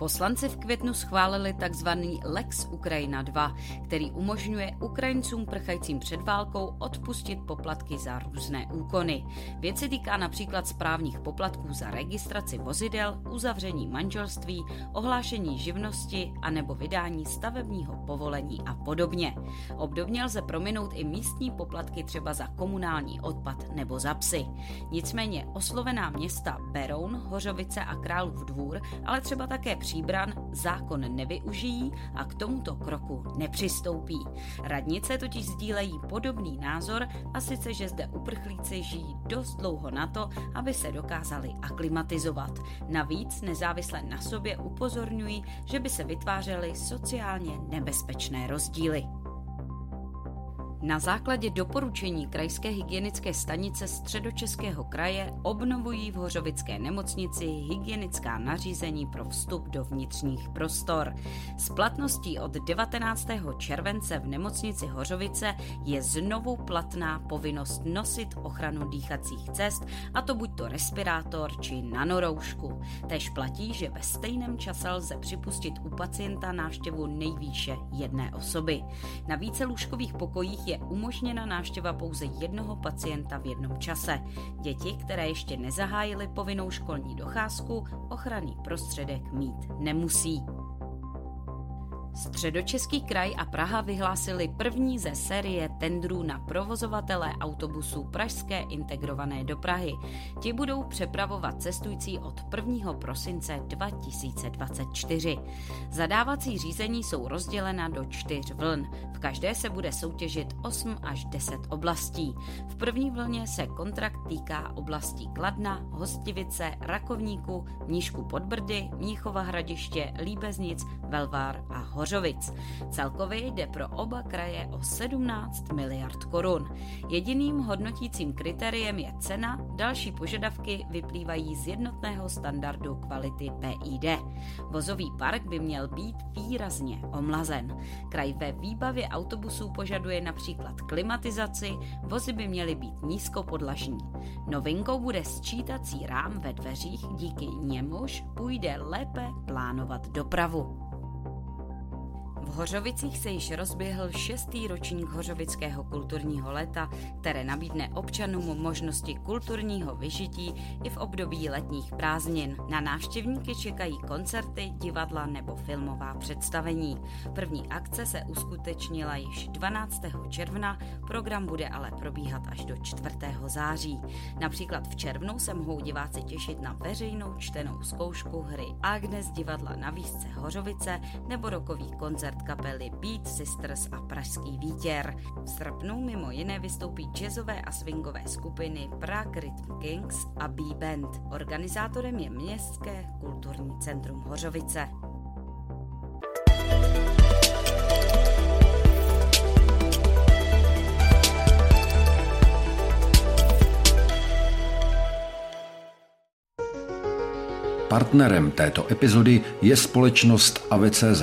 Poslanci v květnu schválili tzv. Lex Ukrajina 2, který umožňuje Ukrajincům prchajícím před válkou odpustit poplatky za různé úkony. Věc se týká například správních poplatků za registraci vozidel, uzavření manželství, ohlášení živnosti a nebo vydání stavebního povolení a podobně. Obdobně lze prominout i místní poplatky třeba za komunální odpad nebo za psy. Nicméně oslovená města Beroun, Hořovice a Králův dvůr, ale třeba také Příbran zákon nevyužijí a k tomuto kroku nepřistoupí. Radnice totiž sdílejí podobný názor a sice, že zde uprchlíci žijí dost dlouho na to, aby se dokázali aklimatizovat. Navíc nezávisle na sobě upozorňují, že by se vytvářely sociálně nebezpečné rozdíly. Na základě doporučení Krajské hygienické stanice Středočeského kraje obnovují v Hořovické nemocnici hygienická nařízení pro vstup do vnitřních prostor. S platností od 19. července v nemocnici Hořovice je znovu platná povinnost nosit ochranu dýchacích cest, a to buď to respirátor či nanoroušku. Tež platí, že ve stejném čase lze připustit u pacienta návštěvu nejvýše jedné osoby. Na více lůžkových pokojích je umožněna návštěva pouze jednoho pacienta v jednom čase. Děti, které ještě nezahájily povinnou školní docházku, ochranný prostředek mít nemusí. Středočeský kraj a Praha vyhlásili první ze série tendrů na provozovatele autobusů Pražské integrované do Prahy. Ti budou přepravovat cestující od 1. prosince 2024. Zadávací řízení jsou rozdělena do čtyř vln. V každé se bude soutěžit 8 až 10 oblastí. V první vlně se kontrakt týká oblastí Kladna, Hostivice, Rakovníku, Mníšku Podbrdy, Mníchova hradiště, Líbeznic, Velvár a Hoř. Hořovic. Celkově jde pro oba kraje o 17 miliard korun. Jediným hodnotícím kritériem je cena, další požadavky vyplývají z jednotného standardu kvality PID. Vozový park by měl být výrazně omlazen. Kraj ve výbavě autobusů požaduje například klimatizaci, vozy by měly být nízkopodlažní. Novinkou bude sčítací rám ve dveřích, díky němuž půjde lépe plánovat dopravu. Hořovicích se již rozběhl šestý ročník Hořovického kulturního léta, které nabídne občanům možnosti kulturního vyžití i v období letních prázdnin. Na návštěvníky čekají koncerty, divadla nebo filmová představení. První akce se uskutečnila již 12. června, program bude ale probíhat až do 4. září. Například v červnu se mohou diváci těšit na veřejnou čtenou zkoušku hry Agnes divadla na výzce Hořovice nebo rokový koncert kapely Beat Sisters a Pražský vítěr. V srpnu mimo jiné vystoupí jazzové a swingové skupiny Prague Rhythm Kings a B-Band. Organizátorem je Městské kulturní centrum Hořovice. Partnerem této epizody je společnost AVCZ,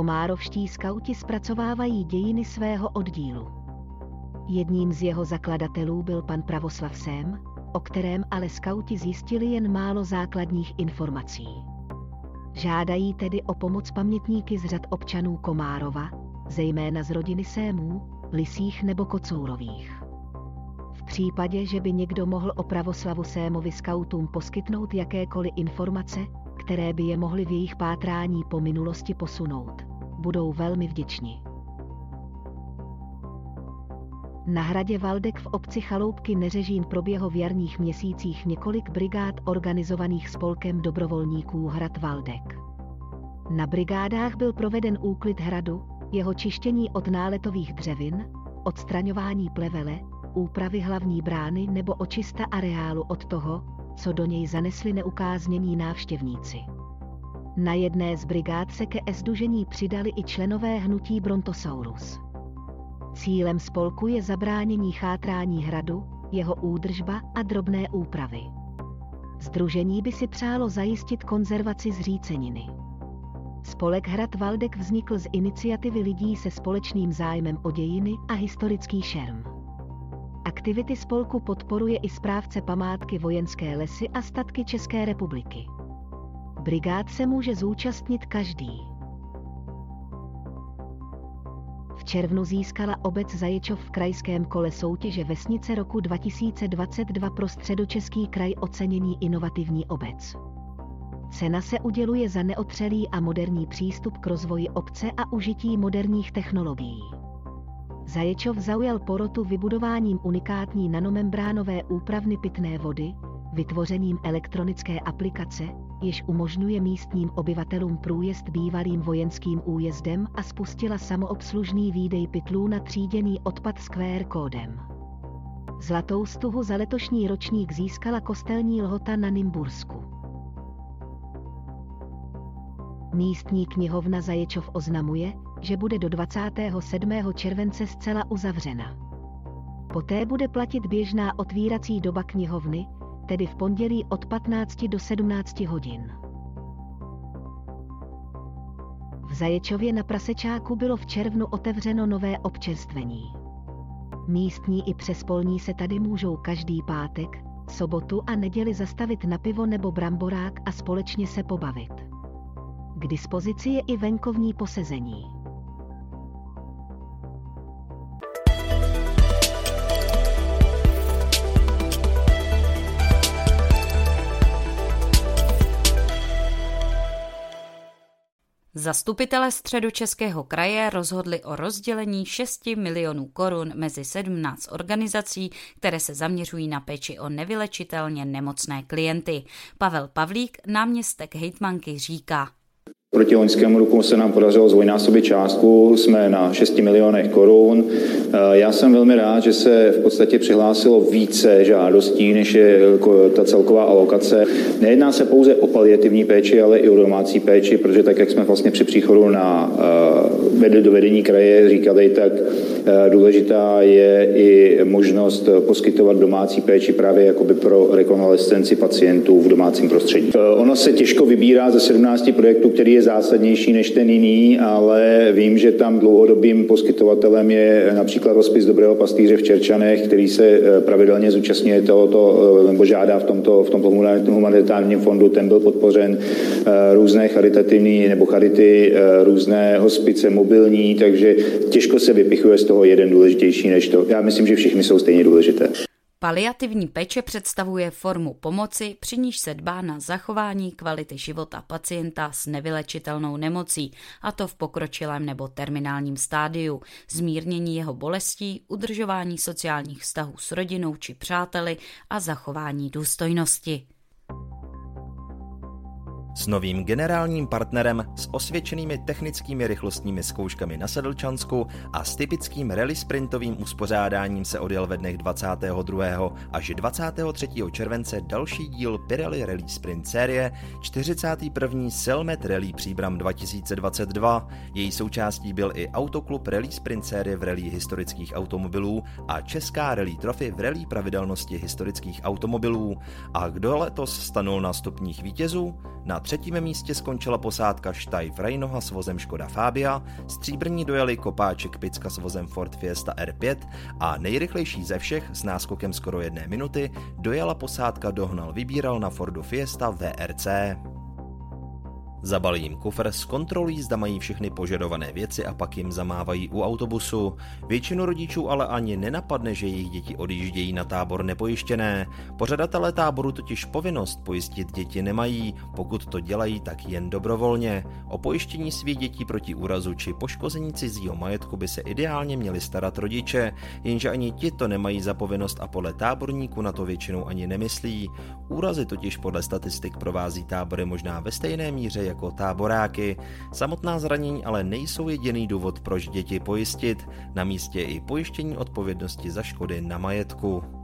Komárovští skauti zpracovávají dějiny svého oddílu. Jedním z jeho zakladatelů byl pan Pravoslav Sém, o kterém ale skauti zjistili jen málo základních informací. Žádají tedy o pomoc pamětníky z řad občanů Komárova, zejména z rodiny Sémů, Lisích nebo Kocourových. V případě, že by někdo mohl o Pravoslavu Sémovi skautům poskytnout jakékoliv informace, které by je mohly v jejich pátrání po minulosti posunout, budou velmi vděční. Na hradě Valdek v obci Chaloupky Neřežín proběhlo v jarních měsících několik brigád organizovaných spolkem dobrovolníků Hrad Valdek. Na brigádách byl proveden úklid hradu, jeho čištění od náletových dřevin, odstraňování plevele, úpravy hlavní brány nebo očista areálu od toho, co do něj zanesli neukáznění návštěvníci. Na jedné z brigád se ke esdužení přidali i členové hnutí Brontosaurus. Cílem spolku je zabránění chátrání hradu, jeho údržba a drobné úpravy. Združení by si přálo zajistit konzervaci zříceniny. Spolek Hrad Valdek vznikl z iniciativy lidí se společným zájmem o dějiny a historický šerm. Aktivity spolku podporuje i správce památky Vojenské lesy a statky České republiky. Brigád se může zúčastnit každý. V červnu získala obec Zaječov v krajském kole soutěže Vesnice roku 2022 pro středočeský kraj ocenění inovativní obec. Cena se uděluje za neotřelý a moderní přístup k rozvoji obce a užití moderních technologií. Zaječov zaujal porotu vybudováním unikátní nanomembránové úpravny pitné vody, vytvořením elektronické aplikace, jež umožňuje místním obyvatelům průjezd bývalým vojenským újezdem a spustila samoobslužný výdej pytlů na tříděný odpad s QR kódem. Zlatou stuhu za letošní ročník získala kostelní lhota na Nymbursku. Místní knihovna Zaječov oznamuje, že bude do 27. července zcela uzavřena. Poté bude platit běžná otvírací doba knihovny, tedy v pondělí od 15 do 17 hodin. V Zaječově na Prasečáku bylo v červnu otevřeno nové občerstvení. Místní i přespolní se tady můžou každý pátek, sobotu a neděli zastavit na pivo nebo bramborák a společně se pobavit. K dispozici je i venkovní posezení. Zastupitelé středočeského kraje rozhodli o rozdělení 6 milionů korun mezi 17 organizací, které se zaměřují na péči o nevylečitelně nemocné klienty. Pavel Pavlík, náměstek hejtmanky, říká. Proti loňskému roku se nám podařilo zvojnásobit částku, jsme na 6 milionech korun. Eh, já jsem velmi rád, že se v podstatě přihlásilo více žádostí, než je ta celková alokace. Nejedná se pouze o paliativní péči, ale i o domácí péči, protože tak, jak jsme vlastně při příchodu na eh, do vedení kraje říkali, tak eh, důležitá je i možnost poskytovat domácí péči právě jakoby pro rekonvalescenci pacientů v domácím prostředí. Ono se těžko vybírá ze 17 projektů, který je je zásadnější než ten jiný, ale vím, že tam dlouhodobým poskytovatelem je například rozpis Dobrého pastýře v Čerčanech, který se eh, pravidelně zúčastňuje tohoto, eh, nebo žádá v tomto, v tomto humanitárním fondu, ten byl podpořen eh, různé charitativní nebo charity, různé hospice mobilní, takže těžko se vypichuje z toho jeden důležitější než to. Já myslím, že všichni jsou stejně důležité. Paliativní péče představuje formu pomoci, při níž se dbá na zachování kvality života pacienta s nevylečitelnou nemocí, a to v pokročilém nebo terminálním stádiu, zmírnění jeho bolestí, udržování sociálních vztahů s rodinou či přáteli a zachování důstojnosti s novým generálním partnerem s osvědčenými technickými rychlostními zkouškami na Sedlčansku a s typickým rally sprintovým uspořádáním se odjel ve dnech 22. až 23. července další díl Pirelli Rally Sprint série 41. Selmet Rally Příbram 2022. Její součástí byl i Autoklub Rally Sprint série v rally historických automobilů a Česká rally trofy v rally pravidelnosti historických automobilů. A kdo letos stanul na stupních vítězů? Na třetím místě skončila posádka Štajf Rejnoha s vozem Škoda Fabia, stříbrní dojeli Kopáček Picka s vozem Ford Fiesta R5 a nejrychlejší ze všech s náskokem skoro jedné minuty dojela posádka Dohnal Vybíral na Fordu Fiesta VRC. Zabalí jim kufr, zkontrolují, zda mají všechny požadované věci a pak jim zamávají u autobusu. Většinu rodičů ale ani nenapadne, že jejich děti odjíždějí na tábor nepojištěné. Pořadatelé táboru totiž povinnost pojistit děti nemají, pokud to dělají, tak jen dobrovolně. O pojištění svých dětí proti úrazu či poškození cizího majetku by se ideálně měli starat rodiče, jenže ani ti to nemají za povinnost a podle táborníků na to většinou ani nemyslí. Úrazy totiž podle statistik provází tábory možná ve stejné míře jako táboráky. Samotná zranění ale nejsou jediný důvod, proč děti pojistit. Na místě i pojištění odpovědnosti za škody na majetku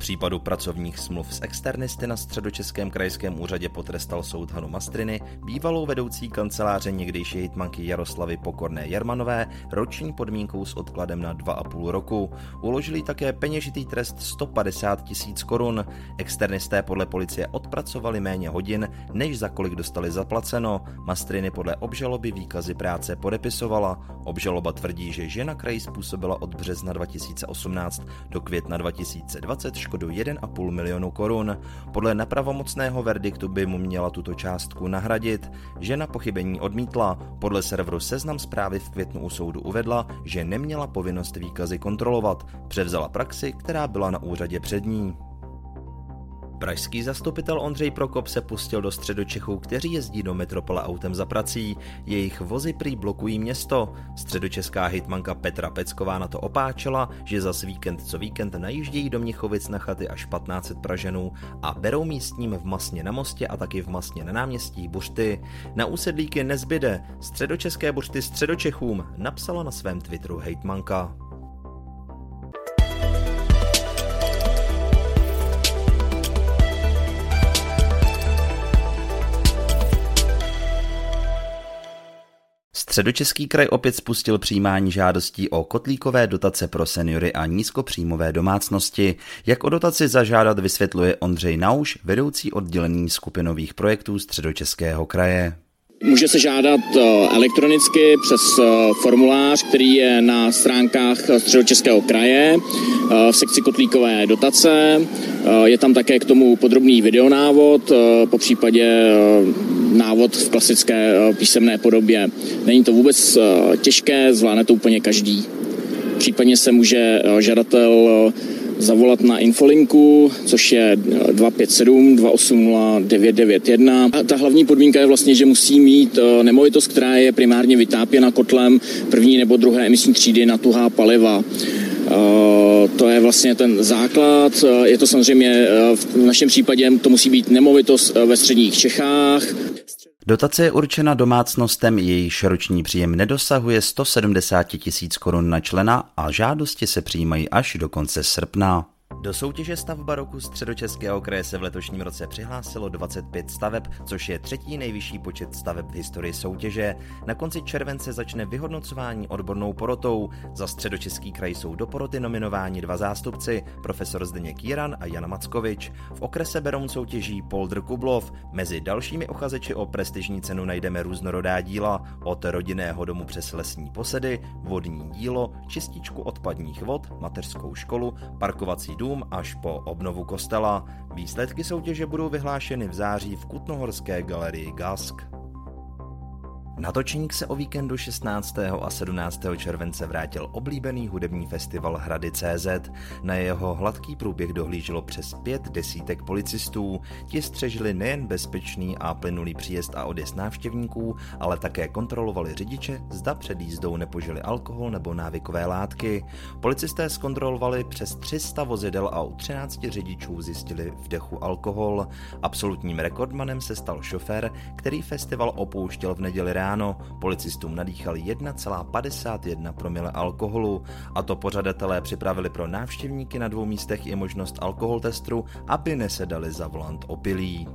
případu pracovních smluv s externisty na středočeském krajském úřadě potrestal soud Hanu Mastriny, bývalou vedoucí kanceláře někdejší hitmanky Jaroslavy Pokorné Jermanové, roční podmínkou s odkladem na 2,5 roku. Uložili také peněžitý trest 150 tisíc korun. Externisté podle policie odpracovali méně hodin, než za kolik dostali zaplaceno. Mastriny podle obžaloby výkazy práce podepisovala. Obžaloba tvrdí, že žena kraji způsobila od března 2018 do května 2020 škodu 1,5 milionu korun. Podle nepravomocného verdiktu by mu měla tuto částku nahradit. Žena pochybení odmítla. Podle serveru Seznam zprávy v květnu u soudu uvedla, že neměla povinnost výkazy kontrolovat. Převzala praxi, která byla na úřadě před ní. Pražský zastupitel Ondřej Prokop se pustil do středočechů, kteří jezdí do metropole autem za prací. Jejich vozy prý blokují město. Středočeská hitmanka Petra Pecková na to opáčela, že za víkend co víkend najíždějí do Mnichovic na chaty až 1500 Praženů a berou místním v Masně na mostě a taky v Masně na náměstí bušty. Na úsedlíky nezbyde. Středočeské bušty středočechům napsala na svém Twitteru hejtmanka. Středočeský kraj opět spustil přijímání žádostí o kotlíkové dotace pro seniory a nízkopříjmové domácnosti. Jak o dotaci zažádat vysvětluje Ondřej Nauš, vedoucí oddělení skupinových projektů Středočeského kraje. Může se žádat eh, elektronicky přes eh, formulář, který je na stránkách Středočeského kraje eh, v sekci kotlíkové dotace. Je tam také k tomu podrobný videonávod, po případě návod v klasické písemné podobě. Není to vůbec těžké, zvládne to úplně každý. Případně se může žadatel zavolat na infolinku, což je 257 280 991. A ta hlavní podmínka je vlastně, že musí mít eh, nemovitost, která je primárně vytápěna kotlem první nebo druhé emisní třídy na tuhá paliva. Eh, to je vlastně ten základ. Eh, je to samozřejmě v našem případě, to musí být nemovitost ve středních Čechách. Dotace je určena domácnostem, jejíž roční příjem nedosahuje 170 tisíc korun na člena a žádosti se přijímají až do konce srpna. Do soutěže stavba roku středočeského kraje se v letošním roce přihlásilo 25 staveb, což je třetí nejvyšší počet staveb v historii soutěže. Na konci července začne vyhodnocování odbornou porotou. Za středočeský kraj jsou do poroty nominováni dva zástupci, profesor Zdeněk Jiran a Jan Mackovič. V okrese Beroun soutěží Poldr Kublov. Mezi dalšími uchazeči o prestižní cenu najdeme různorodá díla, od rodinného domu přes lesní posedy, vodní dílo, čističku odpadních vod, mateřskou školu, parkovací dům až po obnovu kostela. Výsledky soutěže budou vyhlášeny v září v Kutnohorské galerii Gask. Natočník se o víkendu 16. a 17. července vrátil oblíbený hudební festival Hrady CZ. Na jeho hladký průběh dohlíželo přes pět desítek policistů. Ti střežili nejen bezpečný a plynulý příjezd a odjezd návštěvníků, ale také kontrolovali řidiče, zda před jízdou nepožili alkohol nebo návykové látky. Policisté zkontrolovali přes 300 vozidel a u 13 řidičů zjistili v dechu alkohol. Absolutním rekordmanem se stal šofér, který festival opouštěl v neděli ráno ráno policistům nadýchal 1,51 promile alkoholu a to pořadatelé připravili pro návštěvníky na dvou místech i možnost alkohol testru, aby nesedali za volant opilí.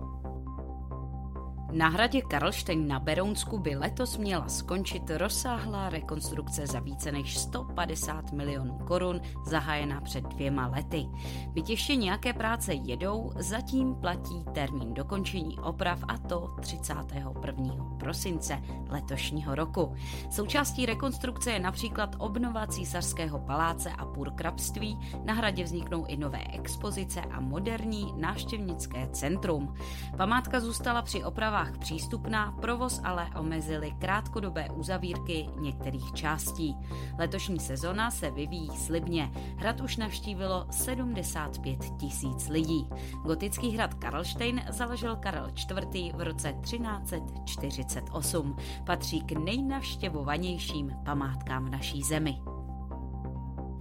Na hradě Karlštejn na Berounsku by letos měla skončit rozsáhlá rekonstrukce za více než 150 milionů korun, zahájená před dvěma lety. Byť ještě nějaké práce jedou, zatím platí termín dokončení oprav a to 31. prosince letošního roku. Součástí rekonstrukce je například obnova císařského paláce a purkrabství, na hradě vzniknou i nové expozice a moderní návštěvnické centrum. Památka zůstala při opravách dobách přístupná, provoz ale omezily krátkodobé uzavírky některých částí. Letošní sezona se vyvíjí slibně. Hrad už navštívilo 75 tisíc lidí. Gotický hrad Karlštejn založil Karel IV. v roce 1348. Patří k nejnavštěvovanějším památkám v naší zemi.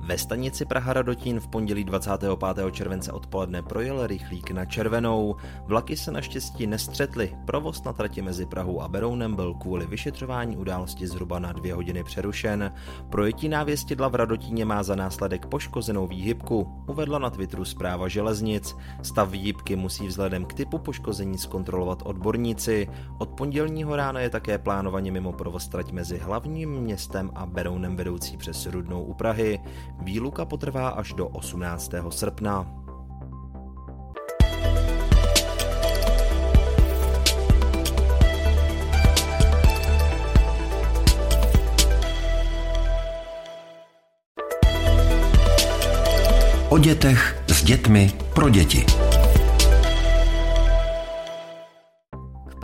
Ve stanici Praha Radotín v pondělí 25. července odpoledne projel rychlík na červenou. Vlaky se naštěstí nestřetly. Provoz na trati mezi Prahou a Berounem byl kvůli vyšetřování události zhruba na dvě hodiny přerušen. Projetí návěstidla v Radotíně má za následek poškozenou výhybku, uvedla na Twitteru zpráva železnic. Stav výhybky musí vzhledem k typu poškození zkontrolovat odborníci. Od pondělního rána je také plánovaně mimo provoz trať mezi hlavním městem a Berounem vedoucí přes Rudnou u Prahy. Výluka potrvá až do 18. srpna. O dětech s dětmi pro děti.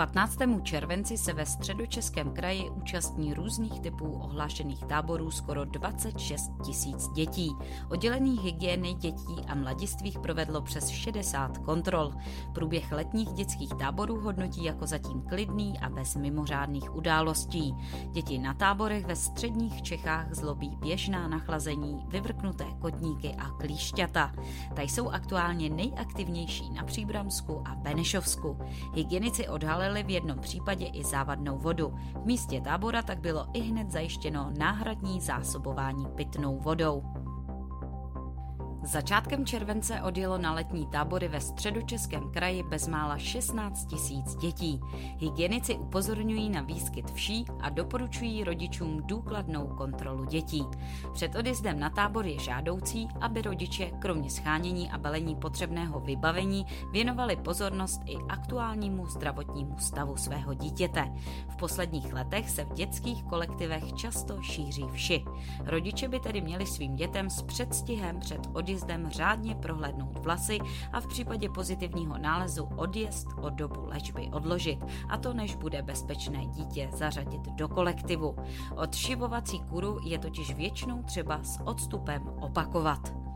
15. červenci se ve středočeském kraji účastní různých typů ohlášených táborů skoro 26 tisíc dětí. Oddělení hygieny dětí a mladistvých provedlo přes 60 kontrol. Průběh letních dětských táborů hodnotí jako zatím klidný a bez mimořádných událostí. Děti na táborech ve středních Čechách zlobí běžná nachlazení, vyvrknuté kotníky a klíšťata. Ta jsou aktuálně nejaktivnější na Příbramsku a Benešovsku. Hygienici odhalili nalili v jednom případě i závadnou vodu. V místě tábora tak bylo i hned zajištěno náhradní zásobování pitnou vodou. Začátkem července odjelo na letní tábory ve středočeském kraji bezmála 16 tisíc dětí. Hygienici upozorňují na výskyt vší a doporučují rodičům důkladnou kontrolu dětí. Před odjezdem na tábor je žádoucí, aby rodiče kromě schánění a balení potřebného vybavení věnovali pozornost i aktuálnímu zdravotnímu stavu svého dítěte. V posledních letech se v dětských kolektivech často šíří vši. Rodiče by tedy měli svým dětem s předstihem před odjezdem odjezdem řádně prohlédnout vlasy a v případě pozitivního nálezu odjezd o dobu léčby odložit, a to než bude bezpečné dítě zařadit do kolektivu. Odšivovací kuru je totiž většinou třeba s odstupem opakovat.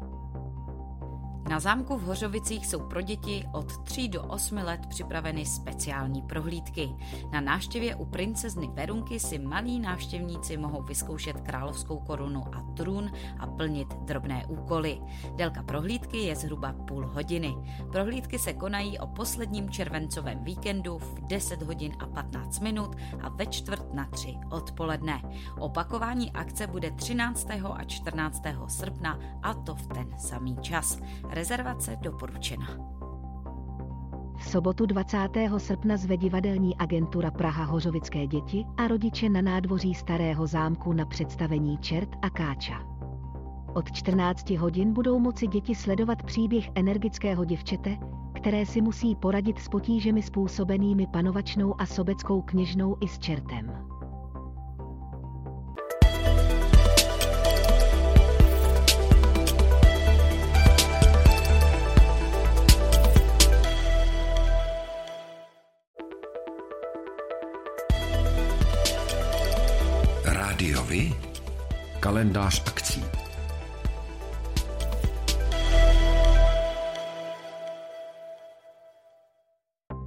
Na zámku v Hořovicích jsou pro děti od 3 do 8 let připraveny speciální prohlídky. Na návštěvě u princezny Verunky si malí návštěvníci mohou vyzkoušet královskou korunu a trůn a plnit drobné úkoly. Délka prohlídky je zhruba půl hodiny. Prohlídky se konají o posledním červencovém víkendu v 10 hodin a 15 minut a ve čtvrt na 3 odpoledne. Opakování akce bude 13. a 14. srpna a to v ten samý čas. Rezervace doporučena. V sobotu 20. srpna zve divadelní agentura Praha Hořovické děti a rodiče na nádvoří Starého zámku na představení Čert a Káča. Od 14 hodin budou moci děti sledovat příběh energického děvčete, které si musí poradit s potížemi způsobenými panovačnou a sobeckou kněžnou i s čertem. Kalendář akcí.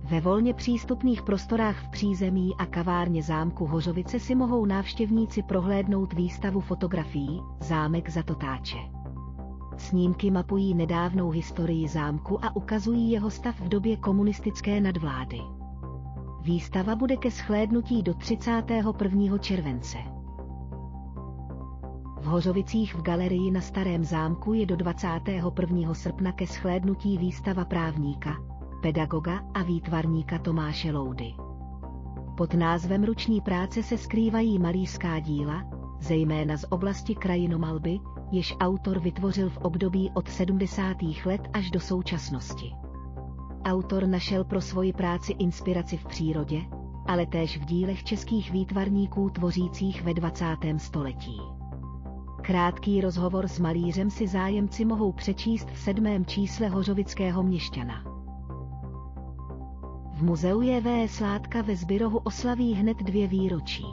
Ve volně přístupných prostorách v přízemí a kavárně zámku Hořovice si mohou návštěvníci prohlédnout výstavu fotografií Zámek za totáče. Snímky mapují nedávnou historii zámku a ukazují jeho stav v době komunistické nadvlády. Výstava bude ke schlédnutí do 31. července. V Hořovicích v galerii na Starém zámku je do 21. srpna ke schlédnutí výstava právníka, pedagoga a výtvarníka Tomáše Loudy. Pod názvem ruční práce se skrývají malířská díla, zejména z oblasti krajinomalby, jež autor vytvořil v období od 70. let až do současnosti. Autor našel pro svoji práci inspiraci v přírodě, ale též v dílech českých výtvarníků tvořících ve 20. století. Krátký rozhovor s malířem si zájemci mohou přečíst v sedmém čísle Hořovického měšťana. V muzeu JV Sládka ve Zbyrohu oslaví hned dvě výročí.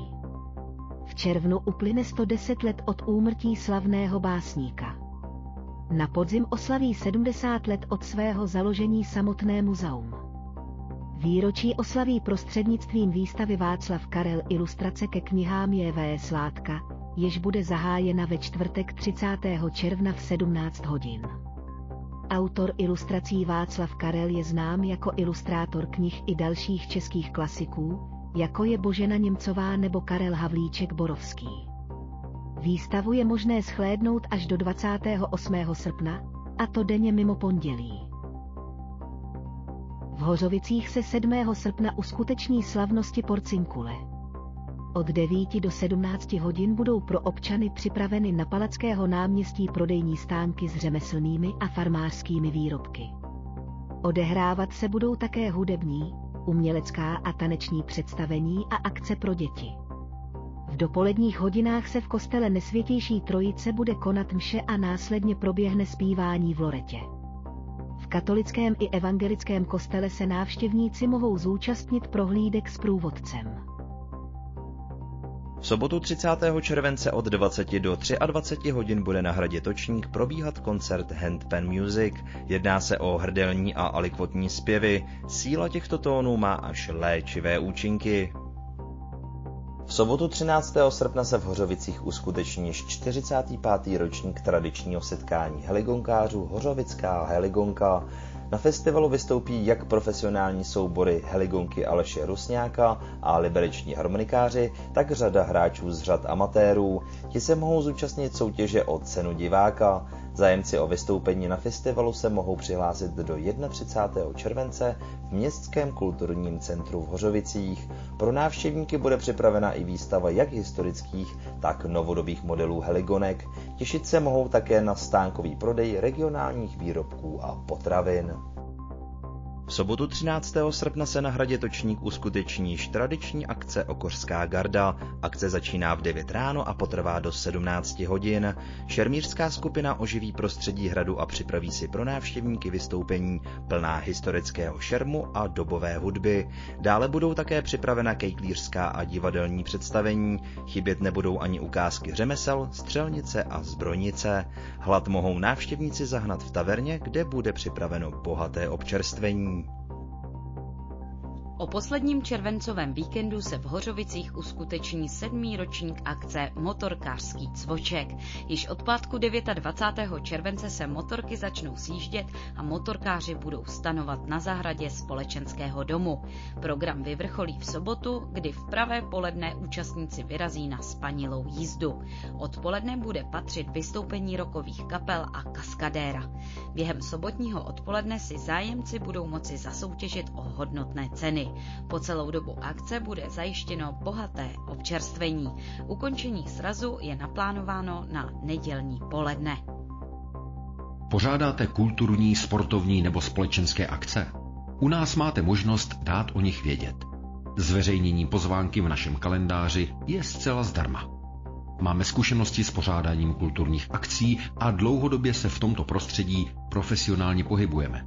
V červnu uplyne 110 let od úmrtí slavného básníka. Na podzim oslaví 70 let od svého založení samotné muzeum. Výročí oslaví prostřednictvím výstavy Václav Karel ilustrace ke knihám J.V. Sládka, jež bude zahájena ve čtvrtek 30. června v 17 hodin. Autor ilustrací Václav Karel je znám jako ilustrátor knih i dalších českých klasiků, jako je Božena Němcová nebo Karel Havlíček Borovský. Výstavu je možné schlédnout až do 28. srpna, a to denně mimo pondělí. V Hořovicích se 7. srpna uskuteční slavnosti Porcinkule. Od 9 do 17 hodin budou pro občany připraveny na Palackého náměstí prodejní stánky s řemeslnými a farmářskými výrobky. Odehrávat se budou také hudební, umělecká a taneční představení a akce pro děti. V dopoledních hodinách se v kostele Nesvětější Trojice bude konat mše a následně proběhne zpívání v Loretě. V katolickém i evangelickém kostele se návštěvníci mohou zúčastnit prohlídek s průvodcem. V sobotu 30. července od 20 do 23 hodin bude na hradě Točník probíhat koncert Handpan Music. Jedná se o hrdelní a alikvotní zpěvy. Síla těchto tónů má až léčivé účinky. V sobotu 13. srpna se v Hořovicích uskuteční 45. ročník tradičního setkání heligonkářů Hořovická heligonka. Na festivalu vystoupí jak profesionální soubory heligonky Aleše Rusňáka a libereční harmonikáři, tak řada hráčů z řad amatérů. Ti se mohou zúčastnit soutěže o cenu diváka. Zájemci o vystoupení na festivalu se mohou přihlásit do 31. července v Městském kulturním centru v Hořovicích. Pro návštěvníky bude připravena i výstava jak historických, tak novodobých modelů heligonek. Těšit se mohou také na stánkový prodej regionálních výrobků a potravin. V sobotu 13. srpna se na hradě Točník uskuteční již tradiční akce Okořská garda. Akce začíná v 9 ráno a potrvá do 17 hodin. Šermířská skupina oživí prostředí hradu a připraví si pro návštěvníky vystoupení plná historického šermu a dobové hudby. Dále budou také připravena kejklířská a divadelní představení. Chybět nebudou ani ukázky řemesel, střelnice a zbrojnice. Hlad mohou návštěvníci zahnat v taverně, kde bude připraveno bohaté občerstvení. O posledním červencovém víkendu se v Hořovicích uskuteční sedmý ročník akce Motorkářský cvoček. Již od pátku 29. července se motorky začnou sjíždět a motorkáři budou stanovat na zahradě společenského domu. Program vyvrcholí v sobotu, kdy v pravé poledne účastníci vyrazí na spanilou jízdu. Odpoledne bude patřit vystoupení rokových kapel a kaskadéra. Během sobotního odpoledne si zájemci budou moci zasoutěžit o hodnotné ceny. Po celou dobu akce bude zajištěno bohaté občerstvení. Ukončení srazu je naplánováno na nedělní poledne. Pořádáte kulturní, sportovní nebo společenské akce? U nás máte možnost dát o nich vědět. Zveřejnění pozvánky v našem kalendáři je zcela zdarma. Máme zkušenosti s pořádáním kulturních akcí a dlouhodobě se v tomto prostředí profesionálně pohybujeme.